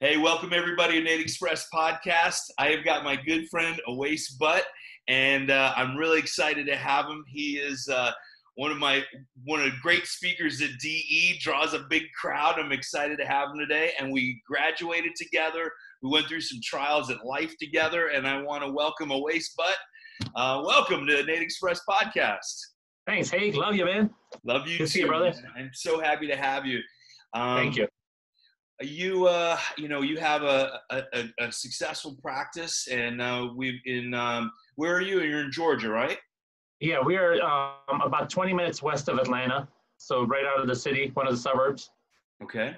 Hey, welcome everybody to Nate Express podcast. I have got my good friend Awais Butt, and uh, I'm really excited to have him. He is uh, one of my one of the great speakers at DE. Draws a big crowd. I'm excited to have him today. And we graduated together. We went through some trials in life together, and I want to welcome Awais Butt. Uh, welcome to Nate Express podcast. Thanks, hey, love you, man. Love you Good to too, see you, brother. man. I'm so happy to have you. Um, Thank you. You uh you know you have a a, a- successful practice and uh we've in um where are you? You're in georgia right? Yeah, we are um, about 20 minutes west of Atlanta, so right out of the city, one of the suburbs. okay.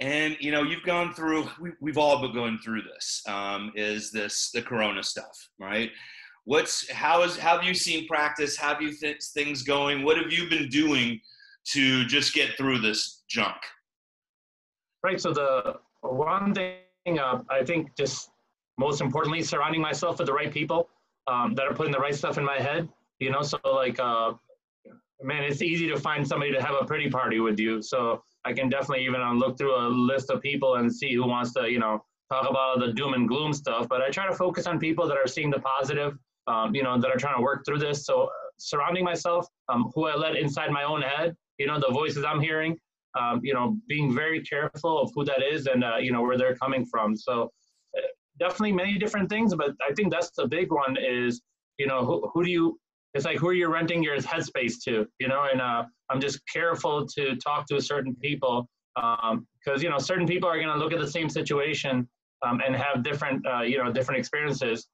And you know you've gone through we, we've all been going through this um is this the corona stuff right? What's how is how have you seen practice? How have you th- things going? What have you been doing to just get through this junk Right. So the one thing uh, I think just most importantly, surrounding myself with the right people um, that are putting the right stuff in my head. You know, so like, uh, man, it's easy to find somebody to have a pretty party with you. So I can definitely even uh, look through a list of people and see who wants to, you know, talk about the doom and gloom stuff. But I try to focus on people that are seeing the positive, um, you know, that are trying to work through this. So uh, surrounding myself, um, who I let inside my own head, you know, the voices I'm hearing, um, you know, being very careful of who that is and, uh, you know, where they're coming from. So uh, definitely many different things, but I think that's the big one is, you know, who, who do you, it's like who are you renting your headspace to, you know, and uh, I'm just careful to talk to certain people because, you know, certain people are going to look at the same situation um, and have different, uh, you know, different experiences.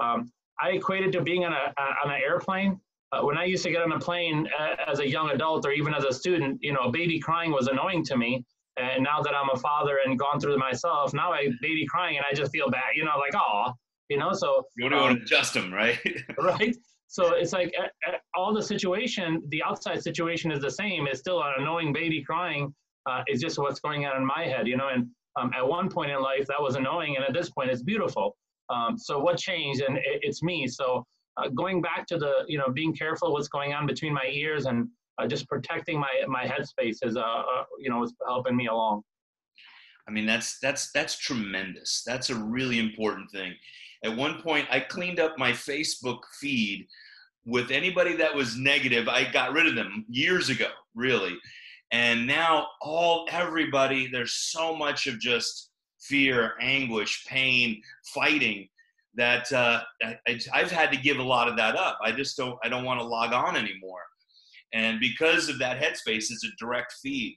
Um, I equated to being on a on an airplane. Uh, when I used to get on a plane uh, as a young adult or even as a student, you know, a baby crying was annoying to me. And now that I'm a father and gone through it myself, now I baby crying and I just feel bad, you know, like oh, you know. So you don't um, want to adjust them right right? So it's like uh, uh, all the situation, the outside situation is the same. It's still an annoying baby crying. Uh, it's just what's going on in my head, you know. And um, at one point in life, that was annoying, and at this point, it's beautiful. Um, so what changed? And it, it's me. So uh, going back to the, you know, being careful what's going on between my ears and uh, just protecting my my headspace is, uh, uh, you know, is helping me along. I mean, that's that's that's tremendous. That's a really important thing. At one point, I cleaned up my Facebook feed with anybody that was negative. I got rid of them years ago, really. And now, all everybody, there's so much of just fear, anguish, pain, fighting that uh, I, I've had to give a lot of that up. I just don't. I don't want to log on anymore. And because of that headspace, it's a direct feed.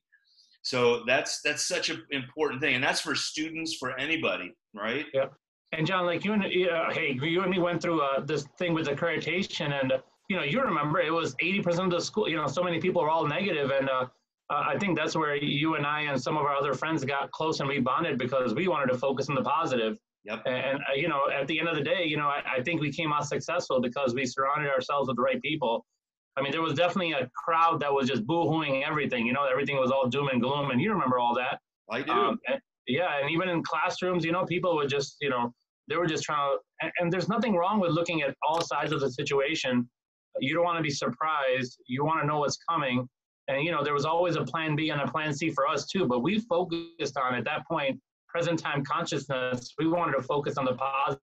So that's that's such an important thing, and that's for students, for anybody, right? Yep. And John, like you and uh, hey, you and me went through uh, this thing with accreditation, and uh, you know, you remember it was eighty percent of the school. You know, so many people were all negative, and uh, uh, I think that's where you and I and some of our other friends got close and we bonded because we wanted to focus on the positive. Yep. And, uh, you know, at the end of the day, you know, I, I think we came out successful because we surrounded ourselves with the right people. I mean, there was definitely a crowd that was just boo-hooing everything. You know, everything was all doom and gloom, and you remember all that. I do. Um, and- yeah, and even in classrooms, you know, people would just, you know, they were just trying to, and, and there's nothing wrong with looking at all sides of the situation. You don't want to be surprised. You want to know what's coming. And, you know, there was always a plan B and a plan C for us too, but we focused on at that point, present time consciousness. We wanted to focus on the positive,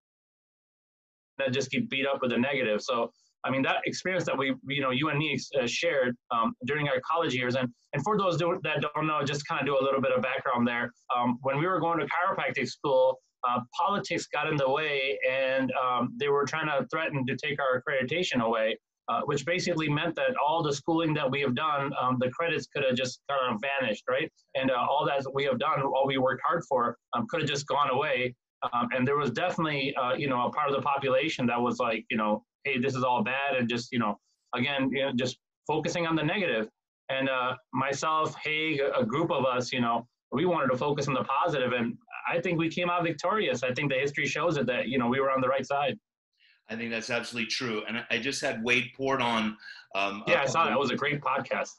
and just get beat up with the negative. So, I mean, that experience that we, you know, you and me uh, shared um, during our college years, and and for those do, that don't know, just kind of do a little bit of background there. Um, when we were going to chiropractic school, uh, politics got in the way, and um, they were trying to threaten to take our accreditation away, uh, which basically meant that all the schooling that we have done, um, the credits could have just kind of vanished, right? And uh, all that we have done, all we worked hard for, um, could have just gone away. Um, and there was definitely, uh, you know, a part of the population that was like, you know, hey, this is all bad, and just, you know, again, you know, just focusing on the negative. And uh, myself, Haig, a group of us, you know, we wanted to focus on the positive, and I think we came out victorious. I think the history shows it that you know we were on the right side. I think that's absolutely true. And I- just had Wade Port on. Um, Yeah, I saw that. It was a great podcast.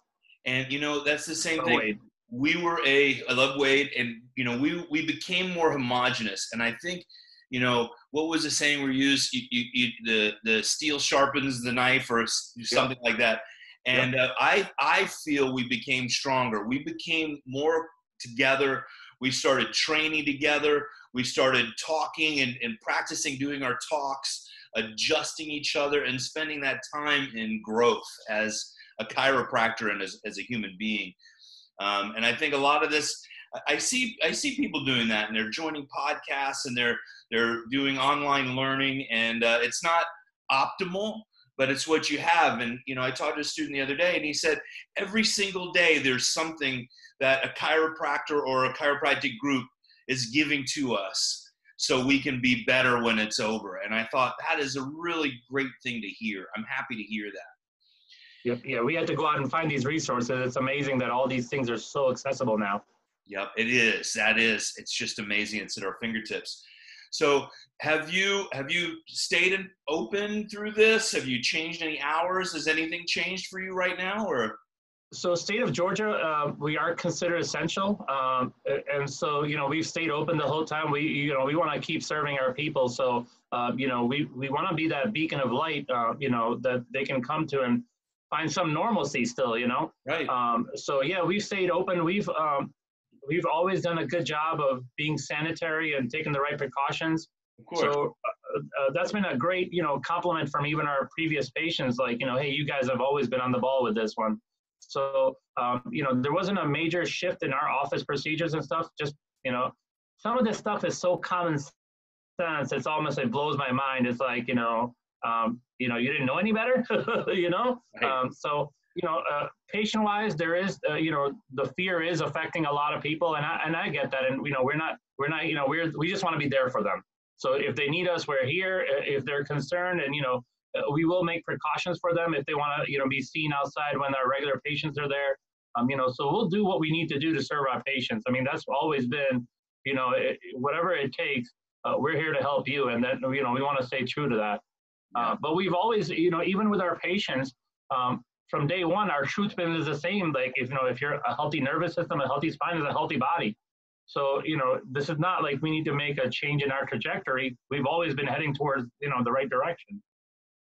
And you know, that's the same Oh, thing. Wade. we were a I love Wade, and you know we we became more homogenous, and I think you know what was the saying we used? You, you, you, the the steel sharpens the knife, or something like that. And uh, I I feel we became stronger. We became more together. We started training together. We started talking and, and practicing doing our talks, adjusting each other, and spending that time in growth as a chiropractor and as, as a human being. Um, and I think a lot of this, I see, I see people doing that, and they're joining podcasts and they're they're doing online learning, and uh, it's not optimal, but it's what you have. And you know, I talked to a student the other day, and he said every single day there's something that a chiropractor or a chiropractic group is giving to us so we can be better when it's over. And I thought that is a really great thing to hear. I'm happy to hear that. Yep. Yeah, we had to go out and find these resources. It's amazing that all these things are so accessible now. Yep, it is. That is. It's just amazing. It's at our fingertips. So, have you have you stayed open through this? Have you changed any hours? Has anything changed for you right now, or? So, state of Georgia, uh, we are considered essential, um, and so you know we've stayed open the whole time. We you know we want to keep serving our people, so uh, you know we we want to be that beacon of light, uh, you know that they can come to and find some normalcy still, you know. Right. Um, so yeah, we've stayed open. We've um, we've always done a good job of being sanitary and taking the right precautions. Of course. So uh, uh, that's been a great, you know, compliment from even our previous patients. Like, you know, hey, you guys have always been on the ball with this one. So, um, you know, there wasn't a major shift in our office procedures and stuff. Just, you know, some of this stuff is so common sense. It's almost it blows my mind. It's like, you know, um, you know, you didn't know any better, you know. Right. Um, so, you know, uh, patient-wise, there is, uh, you know, the fear is affecting a lot of people, and I and I get that, and you know, we're not, we're not, you know, we're we just want to be there for them. So if they need us, we're here. If they're concerned, and you know, we will make precautions for them if they want to, you know, be seen outside when our regular patients are there. Um, you know, so we'll do what we need to do to serve our patients. I mean, that's always been, you know, it, whatever it takes, uh, we're here to help you, and that you know, we want to stay true to that. Uh, but we've always, you know, even with our patients, um, from day one, our truth been is the same. Like if you know, if you're a healthy nervous system, a healthy spine is a healthy body. So you know, this is not like we need to make a change in our trajectory. We've always been heading towards you know the right direction.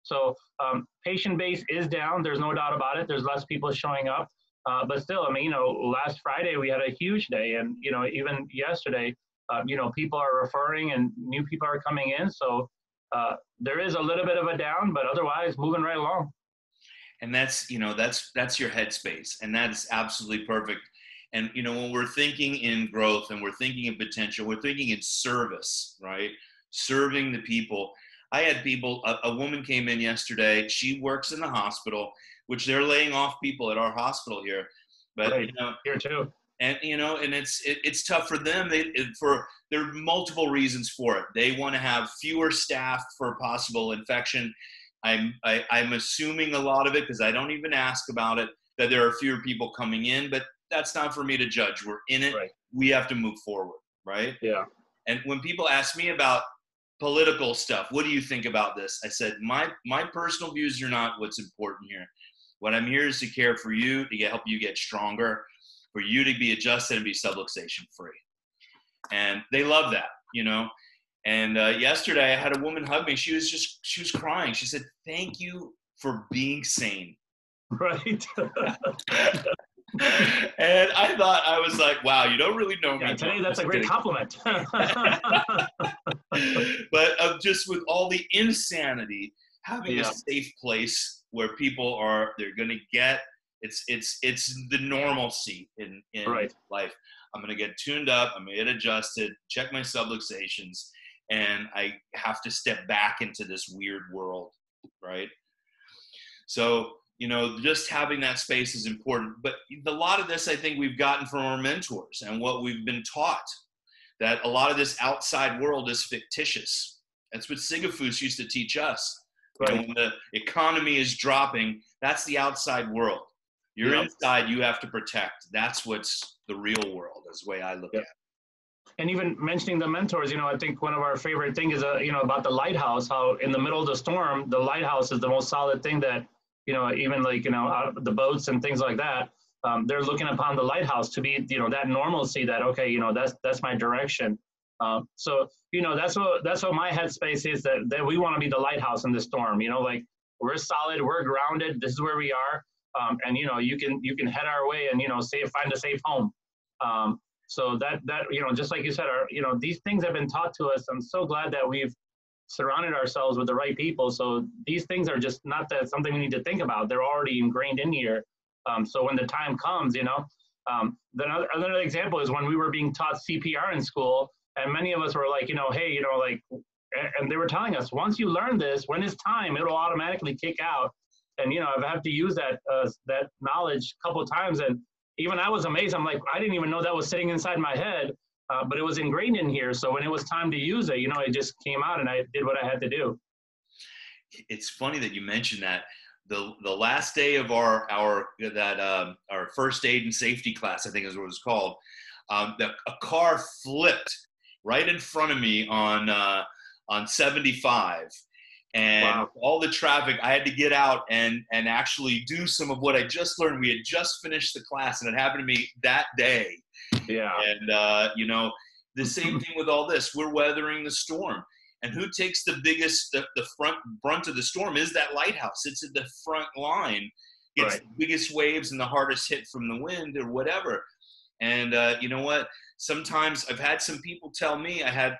So um, patient base is down. There's no doubt about it. There's less people showing up. Uh, but still, I mean, you know, last Friday we had a huge day, and you know, even yesterday, uh, you know, people are referring and new people are coming in. So uh, there is a little bit of a down, but otherwise, moving right along and that's you know that's that's your headspace and that is absolutely perfect and you know when we're thinking in growth and we're thinking in potential we're thinking in service right serving the people i had people a, a woman came in yesterday she works in the hospital which they're laying off people at our hospital here but right. you know here too and you know and it's it, it's tough for them they it, for there are multiple reasons for it they want to have fewer staff for possible infection I'm I, am i am assuming a lot of it because I don't even ask about it that there are fewer people coming in, but that's not for me to judge. We're in it. Right. We have to move forward, right? Yeah. And when people ask me about political stuff, what do you think about this? I said my my personal views are not what's important here. What I'm here is to care for you, to get, help you get stronger, for you to be adjusted and be subluxation free. And they love that, you know. And uh, yesterday, I had a woman hug me. She was just she was crying. She said, "Thank you for being sane." Right. and I thought I was like, "Wow, you don't really know yeah, me." Today, that's a great compliment. but uh, just with all the insanity, having Yeah. a safe place where people are they're going to get it's it's it's the normalcy in in Right. life. I'm going to get tuned up. I'm going to get adjusted. Check my subluxations and I have to step back into this weird world, right? So, you know, just having that space is important. But a lot of this, I think, we've gotten from our mentors and what we've been taught that a lot of this outside world is fictitious. That's what Sigafoose used to teach us. You know, Right. when the economy is dropping, that's the outside world. You're inside, you have to protect. That's what's the real world, is the way I look at it. and even mentioning the mentors, you know, I think one of our favorite things is, uh, you know, about the lighthouse, how in the middle of the storm, the lighthouse is the most solid thing that, you know, even like, you know, the boats and things like that, um, they're looking upon the lighthouse to be, you know, that normalcy that, okay, you know, that's, that's my direction. Um, so, you know, that's what, that's what my headspace is that, that we want to be the lighthouse in the storm, you know, like we're solid, we're grounded, this is where we are. Um, and, you know, you can, you can head our way and, you know, say, find a safe home. Um, So that that you know, just like you said, our you know these things have been taught to us. I'm so glad that we've surrounded ourselves with the right people. So these things are just not that something we need to think about. They're already ingrained in here. Um, so when the time comes, you know, um, then another, another example is when we were being taught CPR in school, and many of us were like, you know, hey, you know, like, and they were telling us once you learn this, when it's time, it'll automatically kick out. And you know, I've had to use that uh, that knowledge a couple times, and even I was amazed. I'm like, I didn't even know that was sitting inside my head, uh, but it was ingrained in here. So when it was time to use it, you know, it just came out, and I did what I had to do. It's funny that you mentioned that the the last day of our our that um, our first aid and safety class, I think is what it was called. Um, the, a car flipped right in front of me on uh, on 75, and wow. all the traffic. I had to get out and and actually do some of what I just learned. We had just finished the class, and it happened to me that day. Yeah, and uh, you know the same thing with all this. We're weathering the storm and who takes the biggest, the, the front brunt of the storm is that lighthouse. It's at the front line. It's right. the biggest waves and the hardest hit from the wind or whatever. And uh, you know what? Sometimes I've had some people tell me, I had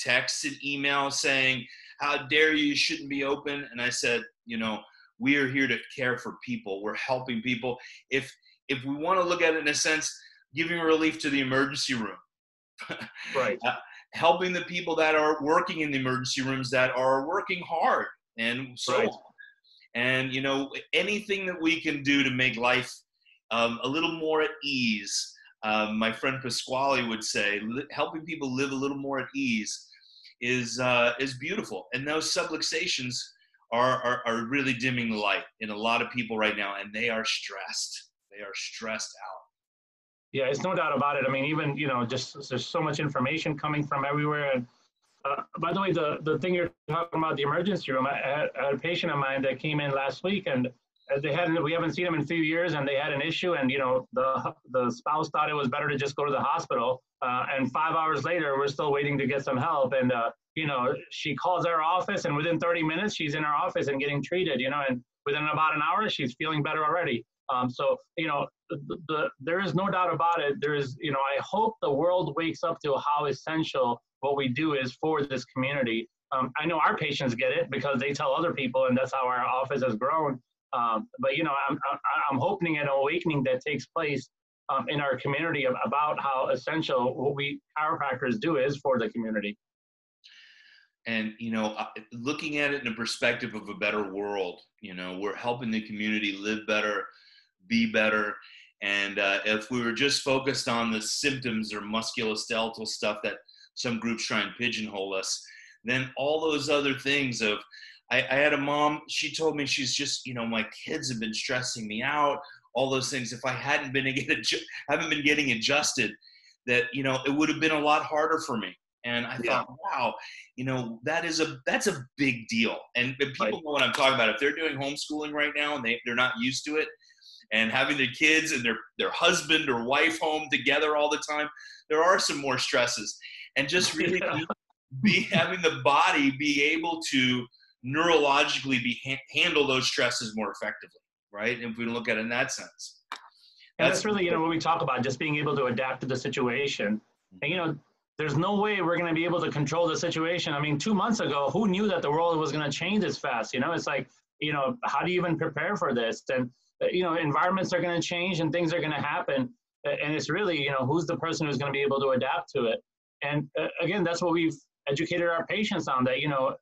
texts and emails saying, How dare you, you shouldn't be open. And I said, You know, we are here to care for people. We're helping people. If if we want to look at it in a sense, giving relief to the emergency room. right. Uh, helping the people that are working in the emergency rooms that are working hard and so right. on. And, you know, anything that we can do to make life um, a little more at ease. Um, my friend Pasquale would say, helping people live a little more at ease is, uh, is beautiful. And those subluxations are, are, are really dimming the light in a lot of people right now, and they are stressed. They are stressed out. Yeah, it's no doubt about it. I mean, even you know, just there's so much information coming from everywhere. And uh, by the way, the the thing you're talking about, the emergency room, I had, I had, a patient of mine that came in last week, and they hadn't we haven't seen him in a few years, and they had an issue, and you know, the the spouse thought it was better to just go to the hospital. Uh, and five hours later, we're still waiting to get some help, and uh, you know, she calls our office, and within 30 minutes, she's in our office and getting treated. You know, and within about an hour, she's feeling better already. Um, so you know, the, the, there is no doubt about it. There is, you know, I hope the world wakes up to how essential what we do is for this community. Um, I know our patients get it because they tell other people, and that's how our office has grown. Um, but you know, I'm, I'm hoping an awakening that takes place um, in our community about how essential what we chiropractors do is for the community. And you know, looking at it in a perspective of a better world, you know, we're helping the community live better, be better, and uh, if we were just focused on the symptoms or musculoskeletal stuff that some groups try and pigeonhole us, then all those other things of, I, I had a mom, she told me she's just, you know, my kids have been stressing me out, all those things. If I hadn't been, adju- haven't been getting adjusted, that, you know, it would have been a lot harder for me. And I yeah. thought, wow, you know, that is a that's a big deal. And, and people right. know what I'm talking about. If they're doing homeschooling right now and they, they're not used to it, and having their kids and their, their husband or wife home together all the time, there are some more stresses. And just really yeah. be having the body be able to neurologically be ha- handle those stresses more effectively, right? If we look at it in that sense. That's, that's really, you know, when we talk about just being able to adapt to the situation. And, you know, there's no way we're going to be able to control the situation. I mean, two months ago, who knew that the world was going to change this fast? You know, it's like, you know, how do you even prepare for this? And you know, environments are going to change and things are going to happen. And it's really, you know, who's the person who's going to be able to adapt to it. And uh, again, that's what we've educated our patients on that, you know,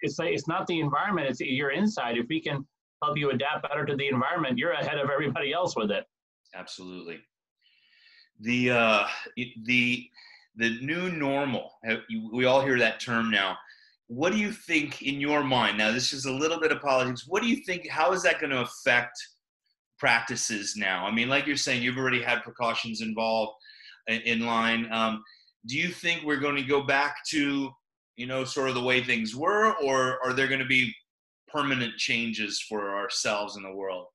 it's like, it's not the environment, it's your inside. If we can help you adapt better to the environment, you're ahead of everybody else with it. Absolutely. The, uh, the, the new normal, we all hear that term now what do you think in your mind now this is a little bit of politics what do you think how is that going to affect practices now? I mean, like you're saying, you've already had precautions involved in line. Um, do you think we're going to go back to, you know, sort of the way things were, or are there going to be permanent changes for ourselves in the world?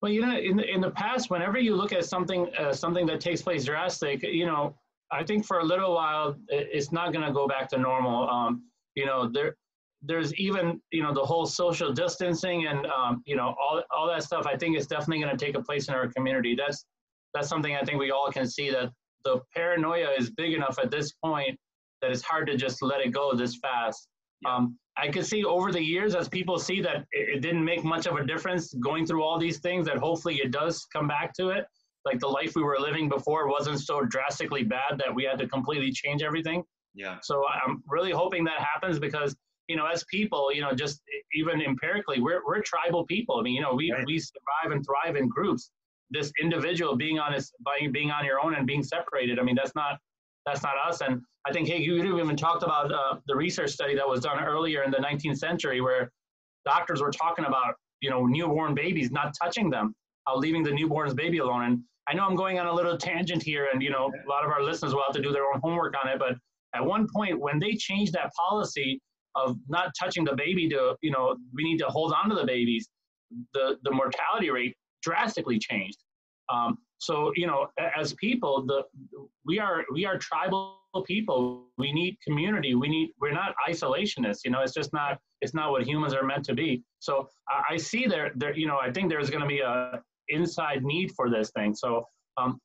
Well, you know, in the, in the past, whenever you look at something uh, something that takes place drastic, you know, I think for a little while it's not going to go back to normal. Um, you know, there there's even you know the whole social distancing and um, you know all, all that stuff i think is definitely going to take a place in our community that's that's something i think we all can see that the paranoia is big enough at this point that it's hard to just let it go this fast. Yeah. Um, I could see over the years as people see that it, didn't make much of a difference going through all these things that hopefully it does come back to it. Like the life we were living before wasn't so drastically bad that we had to completely change everything. Yeah. So I'm really hoping that happens because you know, as people, you know, just even empirically, we're we're tribal people. I mean, you know, we right. we survive and thrive in groups. This individual being on his by being on your own and being separated. I mean, that's not that's not us. And I think, hey, you even talked about uh, the research study that was done earlier in the 19th century where doctors were talking about, you know, newborn babies, not touching them, uh, leaving the newborn's baby alone. And I know I'm going on a little tangent here, and, you know, a lot of our listeners will have to do their own homework on it. But at one point, when they changed that policy of not touching the baby to, you know, we need to hold on to the babies, the, the mortality rate drastically changed. Um, so you know, as people, the we are we are tribal people. We need community. We need we're not isolationists. You know, it's just not it's not what humans are meant to be. So I, I see there there you know I think there's going to be a inside need for this thing. So um,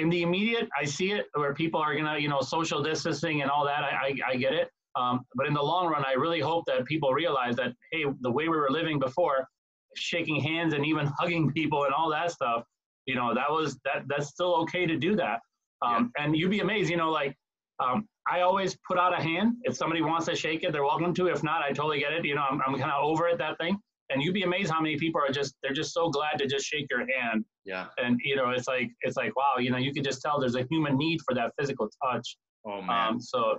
in the immediate, I see it where people are gonna you know social distancing and all that. I I, I get it. Um, but in the long run, I really hope that people realize that hey, the way we were living before, shaking hands and even hugging people and all that stuff you know that was that that's still okay to do that. Um, yeah. and you'd be amazed you know like um, i always put out a hand. If somebody wants to shake it they're welcome to. If not i totally get it. You know i'm, I'm kind of over it that thing. And you'd be amazed how many people are just they're just so glad to just shake your hand. Yeah. And you know it's like it's like wow you know you can just tell there's a human need for that physical touch. Oh man. Um, so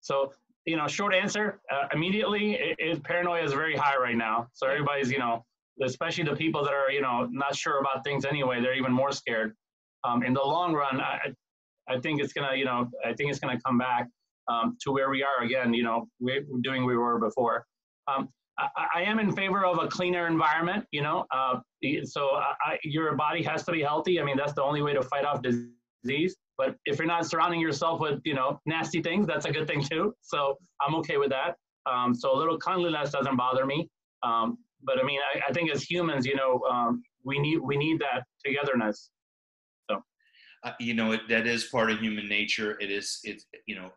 so you know short answer uh, immediately it, paranoia is very high right now. So everybody's you know especially the people that are you know not sure about things anyway they're even more scared. Um, in the long run I, I think it's gonna you know i think it's gonna come back um, to where we are again you know we're doing we were before. Um, I, I, am in favor of a cleaner environment you know uh, so I, your body has to be healthy. I mean that's the only way to fight off disease but if you're not surrounding yourself with you know nasty things that's a good thing too so i'm okay with that um, so a little cleanliness doesn't bother me um, but I mean, I, I think as humans, you know, um, we need we need that togetherness. So, uh, you know, it, that is part of human nature. It is, it's you know,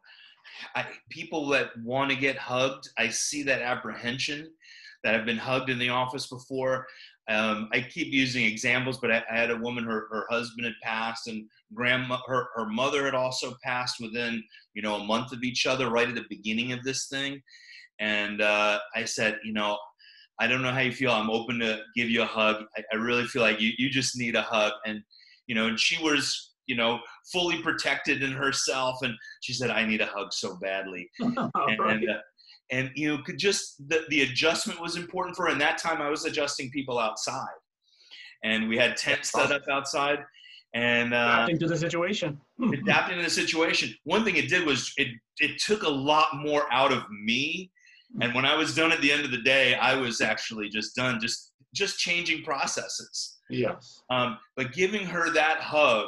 I, people that want to get hugged, I see that apprehension. That have been hugged in the office before. Um, I keep using examples, but I, I, had a woman, her, her husband had passed, and grandma, her, her mother had also passed within, you know, a month of each other, right at the beginning of this thing. And uh, I said, you know, I don't know how you feel. I'm open to give you a hug. I, I really feel like you, you just need a hug. And, you know, and she was, you know, fully protected in herself. And she said, I need a hug so badly. and, right. and, uh, and, you know, could just, the, the adjustment was important for her. And that time I was adjusting people outside. And we had tents set up outside and uh, adapting to the situation. adapting to the situation. One thing it did was it it took a lot more out of me and when I was done at the end of the day, I was actually just done, just just changing processes. Yes. Um, but giving her that hug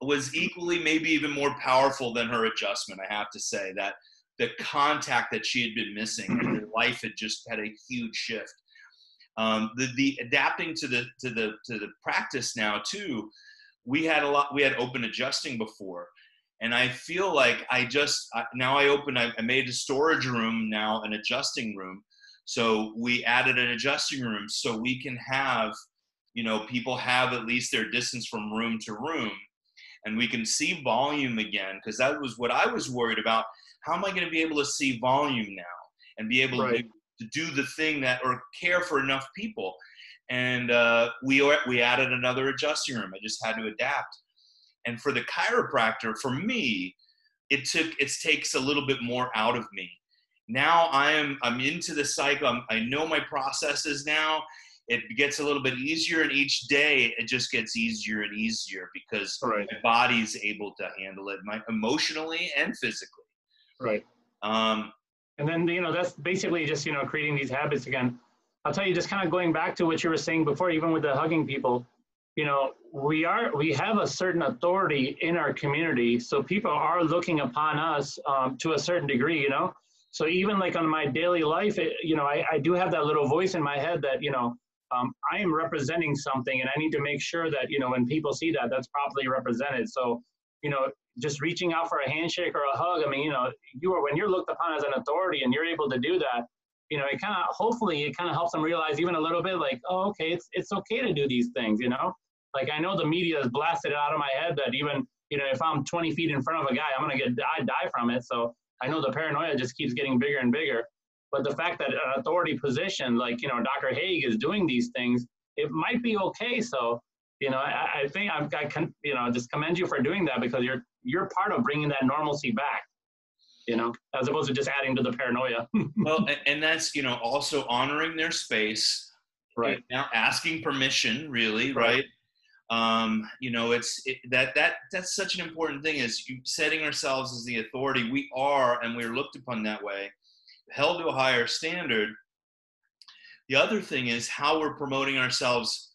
was equally, maybe even more powerful than her adjustment. I have to say that the contact that she had been missing, and her life had just had a huge shift. Um, the the adapting to the to the to the practice now too. We had a lot. We had open adjusting before and I feel like I just now I open I, made a storage room now an adjusting room so we added an adjusting room so we can have you know people have at least their distance from room to room and we can see volume again because that was what I was worried about how am I going to be able to see volume now and be able right. to, to do the thing that or care for enough people and uh, we we added another adjusting room I just had to adapt and for the chiropractor, for me, it took it takes a little bit more out of me. Now I am I'm into the cycle. I'm, I know my processes now. It gets a little bit easier, and each day it just gets easier and easier because right. my body's able to handle it, my emotionally and physically. Right. Um, and then you know that's basically just you know creating these habits again. I'll tell you, just kind of going back to what you were saying before, even with the hugging people you know we are we have a certain authority in our community so people are looking upon us um, to a certain degree you know so even like on my daily life it, you know I, I do have that little voice in my head that you know um, i am representing something and i need to make sure that you know when people see that that's properly represented so you know, just reaching out for a handshake or a hug. I mean, you know, you are when you're looked upon as an authority and you're able to do that, you know, it kind of hopefully it kind of helps them realize even a little bit like, oh, okay, it's it's okay to do these things, you know. Like I know the media has blasted it out of my head that even you know if I'm 20 feet in front of a guy, I'm gonna get I die from it. So I know the paranoia just keeps getting bigger and bigger. But the fact that an authority position like you know Dr. Haig is doing these things, it might be okay. So you know I, I think I'm, I can you know just commend you for doing that because you're you're part of bringing that normalcy back you know, as opposed to just adding to the paranoia. well, and, and, that's, you know, also honoring their space. Right. Now asking permission, really, right? right? Um, you know, it's it, that that that's such an important thing is you setting ourselves as the authority. We are, and we're looked upon that way, held to a higher standard. The other thing is how we're promoting ourselves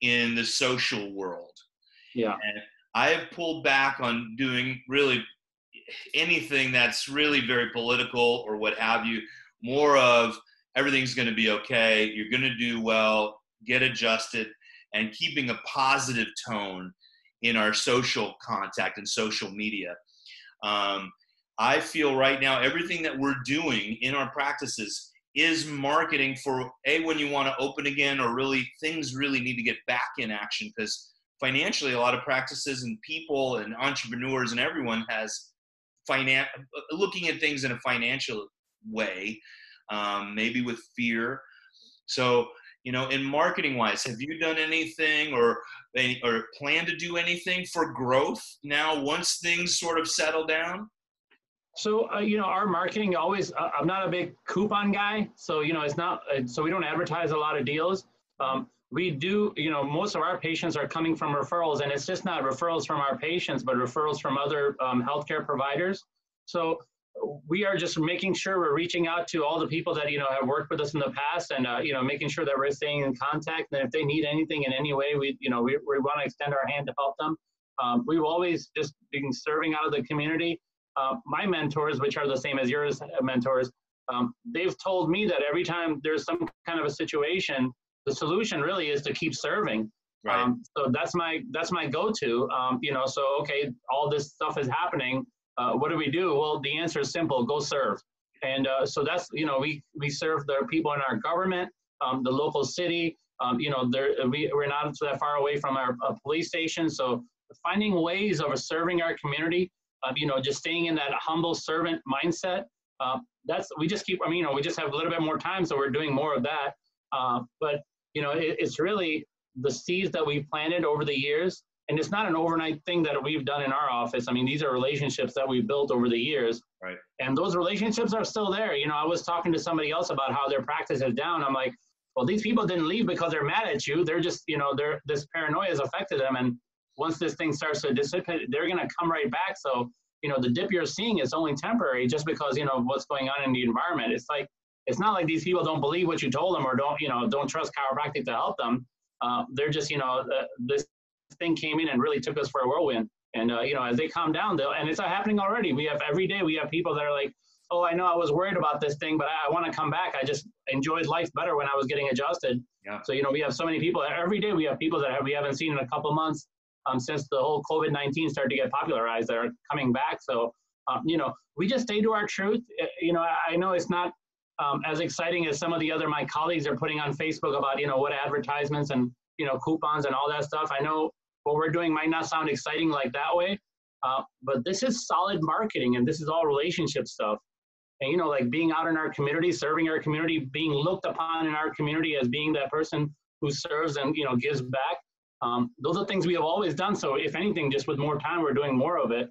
in the social world. Yeah. And I have pulled back on doing really anything that's really very political or what have you, more of everything's going to be okay, you're going to do well, get adjusted, and keeping a positive tone in our social contact and social media. Um, I feel right now everything that we're doing in our practices is marketing for a when you want to open again or really things really need to get back in action because financially a lot of practices and people and entrepreneurs and everyone has finan- looking at things in a financial way, um, maybe with fear. So, you know, in marketing wise, have you done anything or or plan to do anything for growth now once things sort of settle down? So, uh, you know, our marketing always, uh, I'm not a big coupon guy. So, you know, it's not, uh, so we don't advertise a lot of deals. Um, we do, you know, most of our patients are coming from referrals, and it's just not referrals from our patients, but referrals from other um, healthcare providers. So we are just making sure we're reaching out to all the people that you know have worked with us in the past, and uh, you know, making sure that we're staying in contact. And if they need anything in any way, we, you know, we, we want to extend our hand to help them. Um, we've always just been serving out of the community. Uh, my mentors, which are the same as yours uh, mentors, um, they've told me that every time there's some kind of a situation, the solution really is to keep serving. Right. Um, so that's my that's my go-to. Um, you know, so okay, all this stuff is happening. Uh, what do we do? Well, the answer is simple: go serve. And uh, so that's you know we we serve the people in our government, um, the local city. Um, you know, there we we're not that far away from our uh, police station, so finding ways of serving our community. You know, just staying in that humble servant mindset. Uh, that's we just keep. I mean, you know, we just have a little bit more time, so we're doing more of that. Uh, but you know, it, it's really the seeds that we've planted over the years. And it's not an overnight thing that we've done in our office. I mean, these are relationships that we've built over the years. Right. And those relationships are still there. You know, I was talking to somebody else about how their practice is down. I'm like, well, these people didn't leave because they're mad at you. They're just, you know, they're this paranoia has affected them. And once this thing starts to dissipate, they're going to come right back. So, you know, the dip you're seeing is only temporary just because, you know, what's going on in the environment. It's like, it's not like these people don't believe what you told them or don't you know don't trust chiropractic to help them uh, they're just you know uh, this thing came in and really took us for a whirlwind and uh, you know as they calm down they'll and it's happening already we have every day we have people that are like oh i know i was worried about this thing but i, I want to come back i just enjoyed life better when i was getting adjusted yeah. so you know we have so many people every day we have people that we haven't seen in a couple months um, since the whole covid-19 started to get popularized that are coming back so um, you know we just stay to our truth you know I, I know it's not um, as exciting as some of the other my colleagues are putting on Facebook about you know what advertisements and you know coupons and all that stuff. I know what we're doing might not sound exciting like that way, uh, but this is solid marketing and this is all relationship stuff. And you know, like being out in our community, serving our community, being looked upon in our community as being that person who serves and you know gives back. Um, those are things we have always done. So if anything, just with more time, we're doing more of it.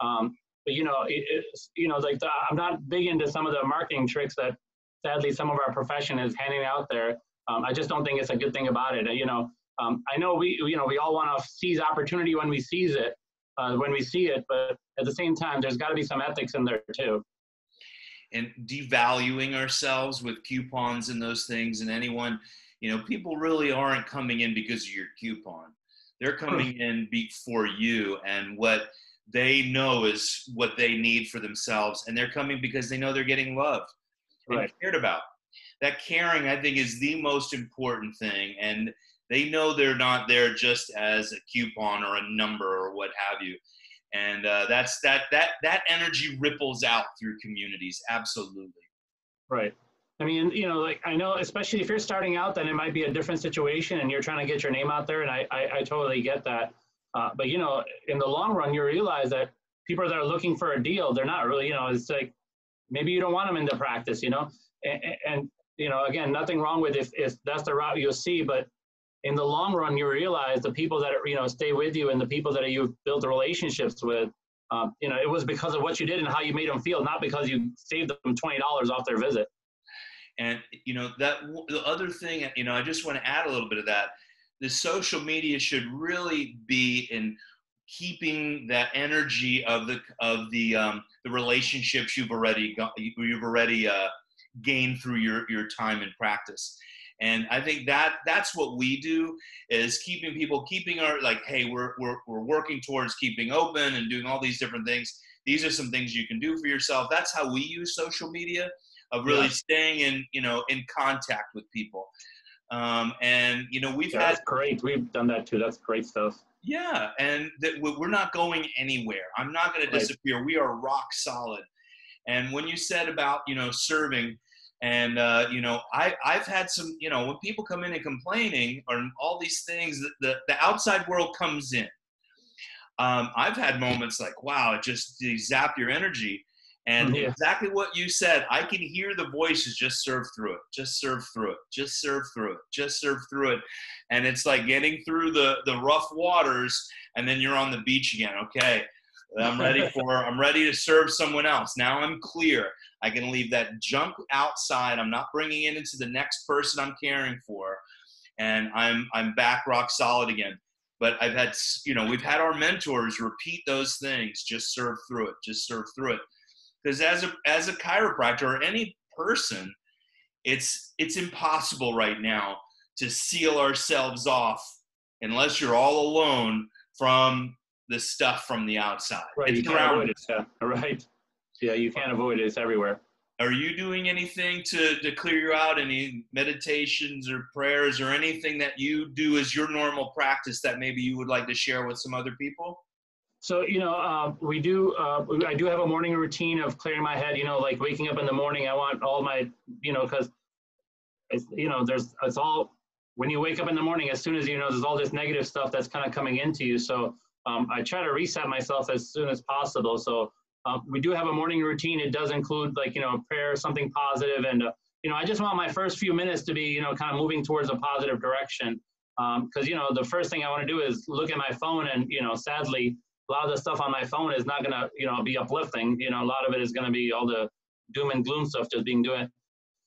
Um, but you know, it, you know, like the, I'm not big into some of the marketing tricks that sadly some of our profession is handing out there. Um, I just don't think it's a good thing about it. You know, um, I know we, you know, we all want to seize opportunity when we seize it, uh, when we see it, but at the same time, there's got to be some ethics in there too. And devaluing ourselves with coupons and those things, and anyone, you know, people really aren't coming in because of your coupon. They're coming in be, for you and what they know is what they need for themselves, and they're coming because they know they're getting loved right. cared about. That caring, I think, is the most important thing. And they know they're not there just as a coupon or a number or what have you. and uh, that's that that that energy ripples out through communities. Absolutely. Right. I mean, you know, like I know, especially if you're starting out, then it might be a different situation, and you're trying to get your name out there, and I I, I totally get that. Uh, but you know, in the long run, you realize that people that are looking for a deal, they're not really, you know, it's like maybe you don't want them in the practice, you know, and, and you know, again, nothing wrong with if, if that's the route you'll see, but in the long run, you realize the people that are, you know stay with you and the people that you've built relationships with, um, you know, it was because of what you did and how you made them feel, not because you saved them twenty dollars off their visit. And you know that the other thing, you know, I just want to add a little bit of that. The social media should really be in keeping that energy of the of the um, the relationships you've already got, you've already uh, gained through your your time and practice. And i think that that's what we do is keeping people keeping our like hey we're we're, we're working towards keeping open and doing all these different things. These are some things you can do for yourself. That's how we use social media of really yeah. staying in you know in contact with people um, and you know we've yeah, had that's great we've done that too that's great stuff yeah and that we're not going anywhere i'm not going right. to disappear we are rock solid and when you said about you know serving and uh, you know, I I've had some you know when people come in and complaining or all these things, the the outside world comes in. Um, I've had moments like, wow, it just zap your energy. And yeah. exactly what you said, I can hear the voices just serve through it, just serve through it, just serve through it, just serve through it. And it's like getting through the, the rough waters and then you're on the beach again. Okay, I'm ready for, I'm ready to serve someone else. Now I'm clear. I can leave that junk outside. I'm not bringing it into the next person I'm caring for, and I'm I'm back rock solid again. But I've had you know we've had our mentors repeat those things. Just serve through it. Just serve through it. Because as a as a chiropractor or any person, it's it's impossible right now to seal ourselves off unless you're all alone from the stuff from the outside. Right. It's you can't avoid it. Yeah. Right. Yeah, you can't avoid it. It's everywhere. Are you doing anything to, to clear you out? Any meditations or prayers or anything that you do as your normal practice that maybe you would like to share with some other people? So you know, uh, we do. Uh, I do have a morning routine of clearing my head. You know, like waking up in the morning. I want all my, you know, because, you know, there's it's all when you wake up in the morning. As soon as you know, there's all this negative stuff that's kind of coming into you. So um, I try to reset myself as soon as possible. So uh, we do have a morning routine. It does include like, you know, a prayer, something positive, And, uh, you know, I just want my first few minutes to be, you know, kind of moving towards a positive direction. Because, um, you know, the first thing I want to do is look at my phone and, you know, sadly, a lot of the stuff on my phone is not going to, you know, be uplifting. You know, a lot of it is going to be all the doom and gloom stuff just being doing.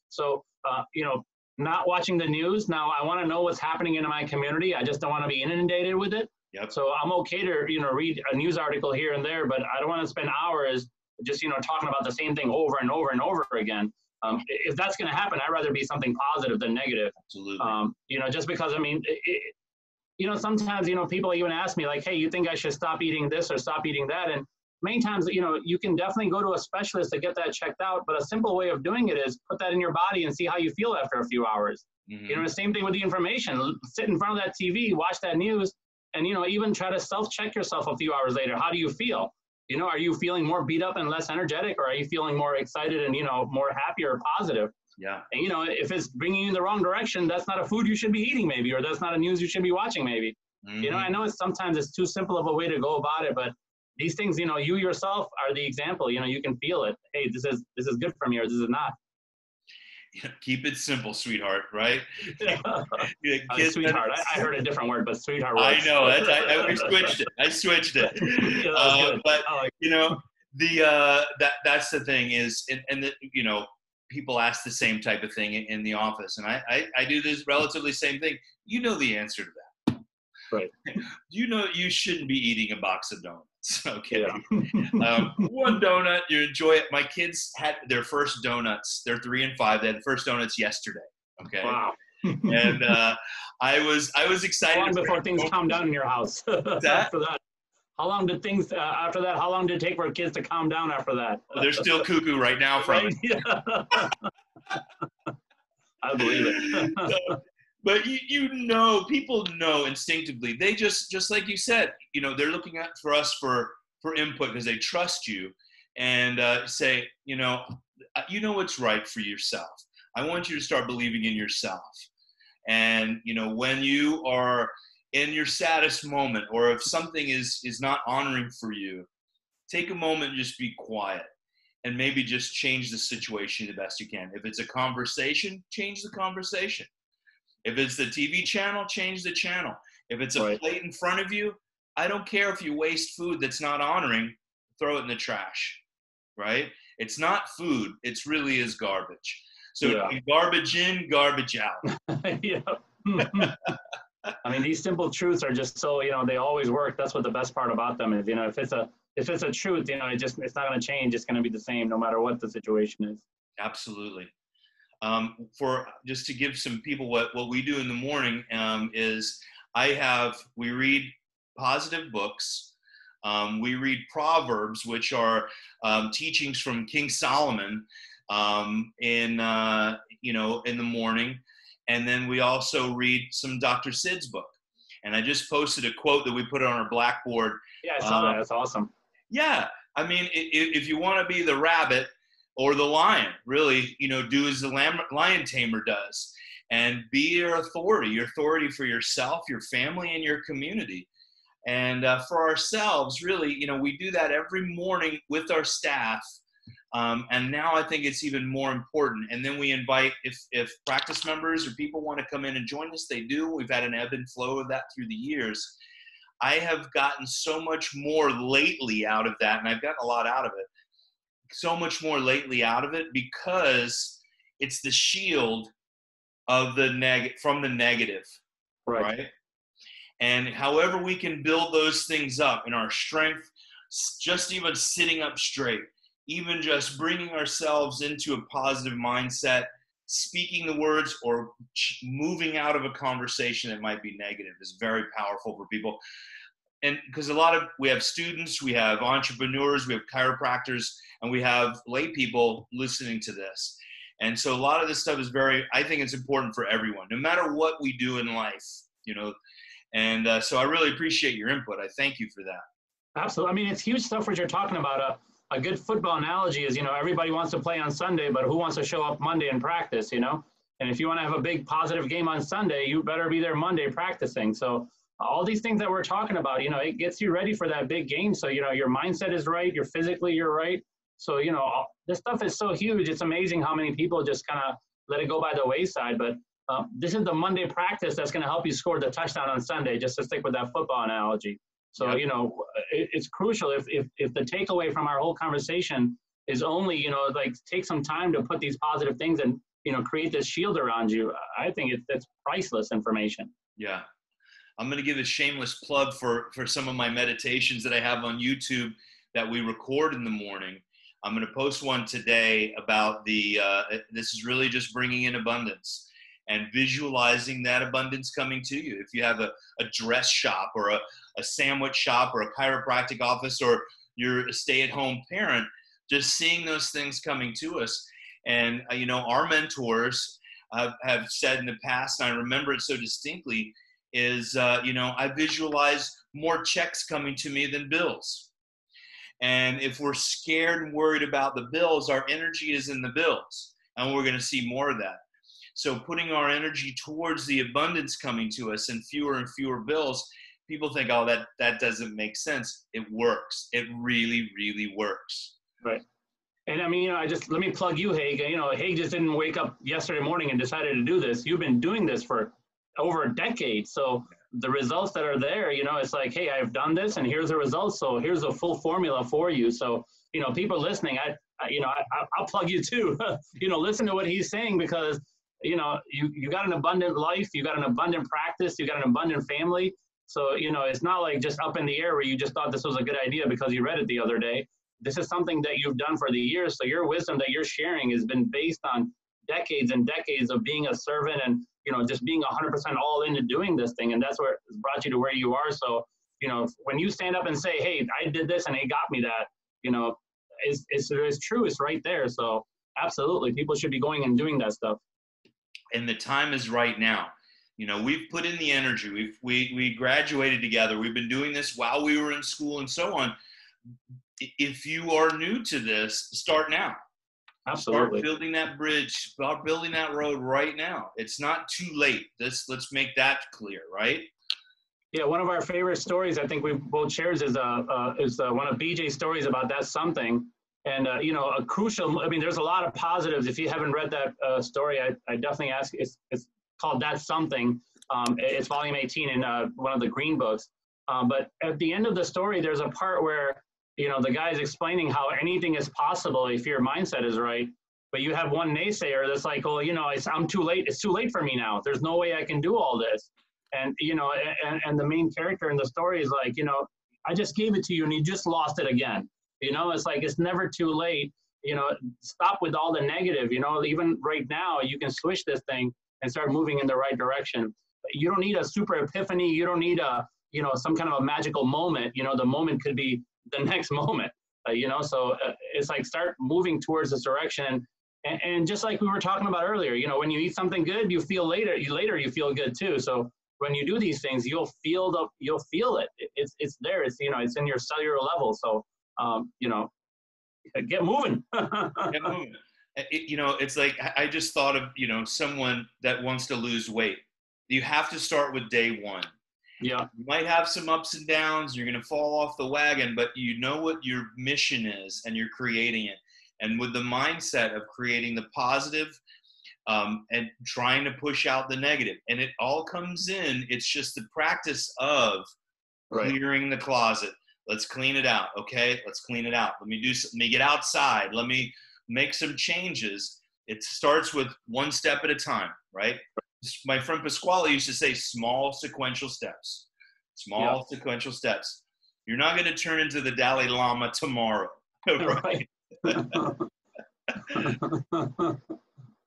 So, uh, you know, not watching the news. Now, I want to know what's happening in my community. I just don't want to be inundated with it. Yep. So I'm okay to you know read a news article here and there, but I don't want to spend hours just you know talking about the same thing over and over and over again. Um, if that's going to happen, I'd rather be something positive than negative. Absolutely. Um, you know, just because I mean, it, you know, sometimes you know people even ask me like, "Hey, you think I should stop eating this or stop eating that?" And many times, you know, you can definitely go to a specialist to get that checked out. But a simple way of doing it is put that in your body and see how you feel after a few hours. Mm-hmm. You know, the same thing with the information. Sit in front of that TV, watch that news, and you know even try to self check yourself a few hours later how do you feel you know are you feeling more beat up and less energetic or are you feeling more excited and you know more happy or positive yeah and you know if it's bringing you in the wrong direction that's not a food you should be eating maybe or that's not a news you should be watching maybe mm-hmm. you know i know it's sometimes it's too simple of a way to go about it but these things you know you yourself are the example you know you can feel it hey this is this is good for me or this is not keep it simple, sweetheart. Right? Yeah. uh, sweetheart. I, I, heard a different word, but sweetheart. Works. I know. That's, I, I, switched it. I switched it. yeah, uh, but like you know, the uh, that that's the thing is, and, and the, you know, people ask the same type of thing in, the office, and I, I I do this relatively same thing. You know the answer to that. Right. You know you shouldn't be eating a box of donuts. Okay. Yeah. um, one donut, you enjoy it. My kids had their first donuts. They're three and five. They had first donuts yesterday. Okay. Wow. and uh, I was I was excited. Long before things calm down in your house? that? after that. How long did things uh, after that? How long did it take for kids to calm down after that? They're still cuckoo right now from right? it. I believe it but you, you know people know instinctively they just just like you said you know they're looking at for us for for input because they trust you and uh, say, you know, uh, you know what's right for yourself. I want you to start believing in yourself. And you know, when you are in your saddest moment, or if something is is not honoring for you, take a moment and just be quiet and maybe just change the situation the best you can. If it's a conversation, change the conversation. If it's the TV channel, change the channel. If it's a right. plate in front of you, I don't care if you waste food that's not honoring, throw it in the trash, right? It's not food, it's really is garbage. So yeah. garbage in, garbage out. yeah. I mean, these simple truths are just so, you know, they always work. That's what the best part about them is, you know, if it's a, if it's a truth, you know, it just, it's not going to change. It's going to be the same no matter what the situation is. Absolutely. Um, for just to give some people what, what we do in the morning um, is I have, we read positive books. Um, we read Proverbs, which are um, teachings from King Solomon um, in, uh, you know, in the morning. And then we also read some Dr. Sig's book. And I just posted a quote that we put on our blackboard. Yeah, I saw that. Um, That's awesome. Yeah. I mean, if, if you want to be the rabbit, or the lion really you know do as the lion tamer does and be your authority your authority for yourself your family and your community and uh, for ourselves really you know we do that every morning with our staff um, and now i think it's even more important. And then we invite if if practice members or people want to come in and join us they do. We've had an ebb and flow of that through the years. I have gotten so much more lately out of that and i've gotten a lot out of it. So much more lately out of it because it's the shield of the neg from the negative right. right? And however we can build those things up in our strength just even sitting up straight even just bringing ourselves into a positive mindset speaking the words or moving out of a conversation that might be negative is very powerful for people and because a lot of we have students we have entrepreneurs we have chiropractors and we have lay people listening to this. And so a lot of this stuff is very, I think it's important for everyone, no matter what we do in life, you know. And uh, so I really appreciate your input. I thank you for that. Absolutely. I mean, it's huge stuff what you're talking about. Uh, a good football analogy is, you know, everybody wants to play on Sunday, but who wants to show up Monday and practice, you know? And if you want to have a big positive game on Sunday, you better be there Monday practicing. So all these things that we're talking about, you know, it gets you ready for that big game. So, you know, your mindset is right, you're physically you're right, so, you know, this stuff is so huge. It's amazing how many people just kind of let it go by the wayside. But um, this is the Monday practice that's going to help you score the touchdown on Sunday, just to stick with that football analogy. So, you know, it, it's crucial if, if, if the takeaway from our whole conversation is only, you know, like take some time to put these positive things and, you know, create this shield around you. I think it, it's priceless information. Yeah. I'm going to give a shameless plug for, for some of my meditations that I have on YouTube that we record in the morning. I'm going to post one today about the, uh, this is really just bringing in abundance and visualizing that abundance coming to you. If you have a, a dress shop or a, a sandwich shop or a chiropractic office or you're a stay at home parent, just seeing those things coming to us. And, uh, you know, our mentors uh, have said in the past, and I remember it so distinctly, is, uh, you know, I visualize more checks coming to me than bills and if we're scared and worried about the bills, our energy is in the bills. And we're going to see more of that. So putting our energy towards the abundance coming to us and fewer and fewer bills, people think, oh, that, that doesn't make sense. It works. It really, really works. Right. And I mean, you know, I just let me plug you, Haig. You know, Haig just didn't wake up yesterday morning and decided to do this. You've been doing this for over a decade. So the results that are there, you know, it's like, hey, I've done this and here's the results. So here's a full formula for you. So, you know, people listening, I, I you know, I, I'll plug you too. you know, listen to what he's saying because, you know, you, you got an abundant life, you got an abundant practice, you got an abundant family. So, you know, it's not like just up in the air where you just thought this was a good idea because you read it the other day. This is something that you've done for the years. So your wisdom that you're sharing has been based on decades and decades of being a servant and you know just being 100% all into doing this thing and that's what brought you to where you are so you know when you stand up and say hey i did this and it got me that you know it's, it's, it's true it's right there so absolutely people should be going and doing that stuff and the time is right now you know we've put in the energy we've we, we graduated together we've been doing this while we were in school and so on if you are new to this, start now. Absolutely. Start building that bridge, start building that road right now. It's not too late. This let's make that clear, right? Yeah, one of our favorite stories I think we both shares is uh, uh is uh, one of BJ's stories about that something. And uh, you know, a crucial. I mean, there's a lot of positives. If you haven't read that uh, story, I, I definitely ask. It's it's called That's Something. Um, it's volume 18 in uh, one of the green books. Um, but at the end of the story, there's a part where you know the guy's explaining how anything is possible if your mindset is right. But you have one naysayer that's like, well, you know, I'm too late. It's too late for me now. There's no way I can do all this and you know and, and the main character in the story is like you know i just gave it to you and you just lost it again you know it's like it's never too late. You know stop with all the negative you know even right now you can switch this thing and start moving in the right direction. You don't need a super epiphany. You don't need a you know some kind of a magical moment. You know the moment could be the next moment uh, you know? So uh, it's like start moving towards this direction. And, and, just like we were talking about earlier you know when you eat something good you feel later you later you feel good too. So when you do these things, you'll feel the you'll feel it. It's it's there. It's you know it's in your cellular level. So um, you know, get moving. get moving. It, you know, it's like I just thought of you know someone that wants to lose weight. You have to start with day one. Yeah. You might have some ups and downs. You're going to fall off the wagon, but you know what your mission is, and you're creating it. And with the mindset of creating the positive um, and trying to push out the negative. And it all comes in. It's just the practice of right. clearing the closet. Let's clean it out. Okay, let's clean it out. Let me do. Let me get outside. Let me make some changes. It starts with one step at a time, right? My friend Pasquale used to say small sequential steps. Small yeah. sequential steps. You're not going to turn into the Dalai Lama tomorrow, right?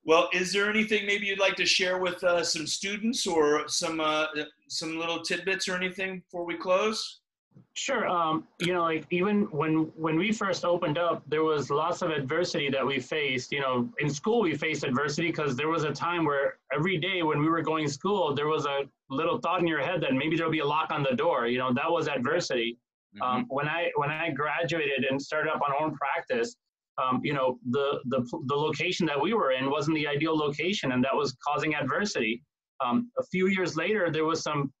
Well, is there anything maybe you'd like to share with uh, some students or some uh, some little tidbits or anything before we close? Sure. Um, you know, like even when when we first opened up, there was lots of adversity that we faced. You know, in school we faced adversity because there was a time where every day when we were going to school, there was a little thought in your head that maybe there'll be a lock on the door. You know, that was adversity. Mm-hmm. Um, when I when I graduated and started up on own practice, um, you know, the, the, the location that we were in wasn't the ideal location and that was causing adversity. Um, a few years later, there was some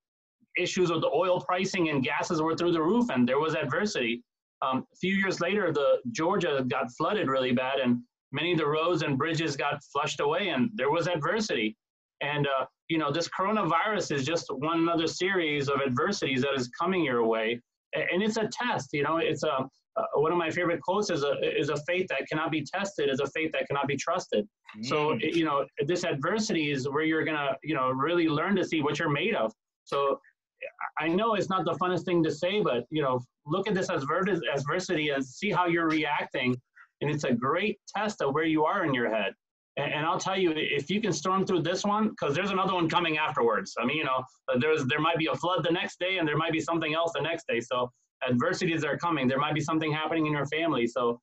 issues with the oil pricing and gases were through the roof and there was adversity. Um, a few years later, the Georgia got flooded really bad and many of the roads and bridges got flushed away and there was adversity. And, uh, you know, this coronavirus is just one another series of adversities that is coming your way. And it's a test, you know, it's a, uh, one of my favorite quotes is a is a faith that cannot be tested is a faith that cannot be trusted. Mm. So you know this adversity is where you're gonna you know really learn to see what you're made of. So I know it's not the funnest thing to say, but you know look at this as adversity and see how you're reacting, and it's a great test of where you are in your head. And, and I'll tell you, if you can storm through this one, because there's another one coming afterwards. I mean, you know, there's there might be a flood the next day, and there might be something else the next day. So adversities are coming. There might be something happening in your family. So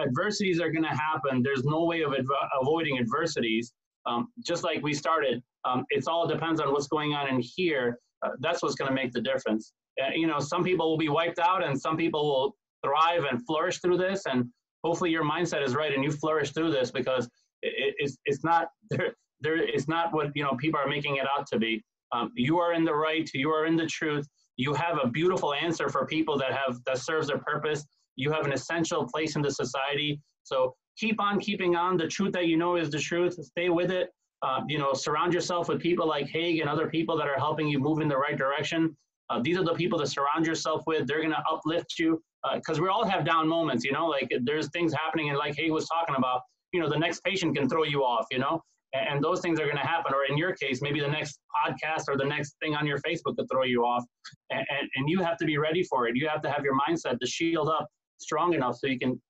adversities are going to happen. There's no way of adv- avoiding adversities. Um, just like we started, um, it's all depends on what's going on in here. Uh, that's what's going to make the difference. Uh, you know, some people will be wiped out, and some people will thrive and flourish through this. And hopefully, your mindset is right, and you flourish through this because it, it's it's not there. There, it's not what you know people are making it out to be. Um, you are in the right. You are in the truth you have a beautiful answer for people that have that serves their purpose you have an essential place in the society so keep on keeping on the truth that you know is the truth stay with it uh, you know surround yourself with people like haig and other people that are helping you move in the right direction. Uh, these are the people to surround yourself with. They're going to uplift you because uh, we all have down moments you know like there's things happening and like haig was talking about you know the next patient can throw you off you know and those things are going to happen. Or in your case maybe the next podcast or the next thing on your facebook could throw you off. And, and, and, you have to be ready for it. You have to have your mindset to shield up strong enough so you can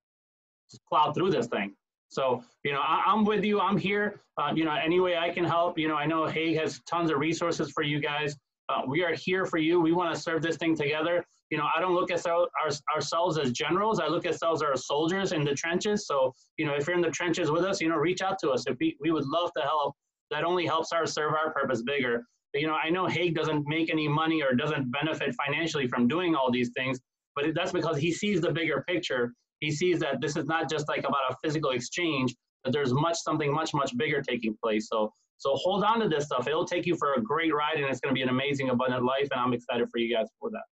plow through this thing so you know I, am with you i'm here uh, you know any way i can help you know i know Haig has tons of resources for you guys uh, we are here for you we want to serve this thing together you know, I don't look at our, our, ourselves as generals. I look at ourselves as soldiers in the trenches. So, you know, if you're in the trenches with us, you know, reach out to us. If we, we would love to help. That only helps our serve our purpose bigger. But, you know, I know Haig doesn't make any money or doesn't benefit financially from doing all these things. but that's because he sees the bigger picture. He sees that this is not just like about a physical exchange, that there's much something much much bigger taking place. So so hold on to this stuff. It'll take you for a great ride, and it's going to be an amazing, abundant life. And I'm excited for you guys for that.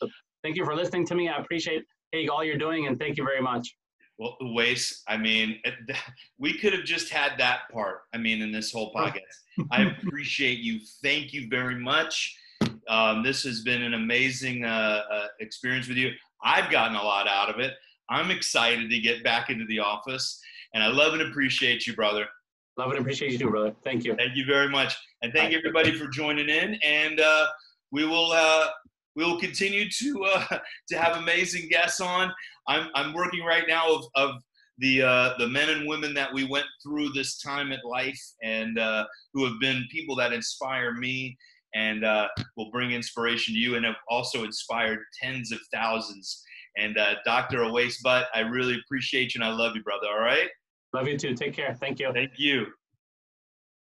So thank you for listening to me. I appreciate hey all you're doing, and thank you very much. Well, Uwais, I mean, we could have just had that part. I mean, in this whole podcast, I appreciate you. Thank you very much. Um, this has been an amazing uh, uh, experience with you. I've gotten a lot out of it. I'm excited to get back into the office, and I love and appreciate you, brother. Love and appreciate you too, brother. Thank you. Thank you very much, and thank Bye. everybody for joining in. And uh, we will uh, we will continue to uh, to have amazing guests on. I'm I'm working right now of of the uh, the men and women that we went through this time at life, and uh, who have been people that inspire me and uh, will bring inspiration to you, and have also inspired tens of thousands. And uh, Dr. Uwais Butt, I really appreciate you, and I love you, brother. All right. Love you too. Take care. Thank you. Thank you.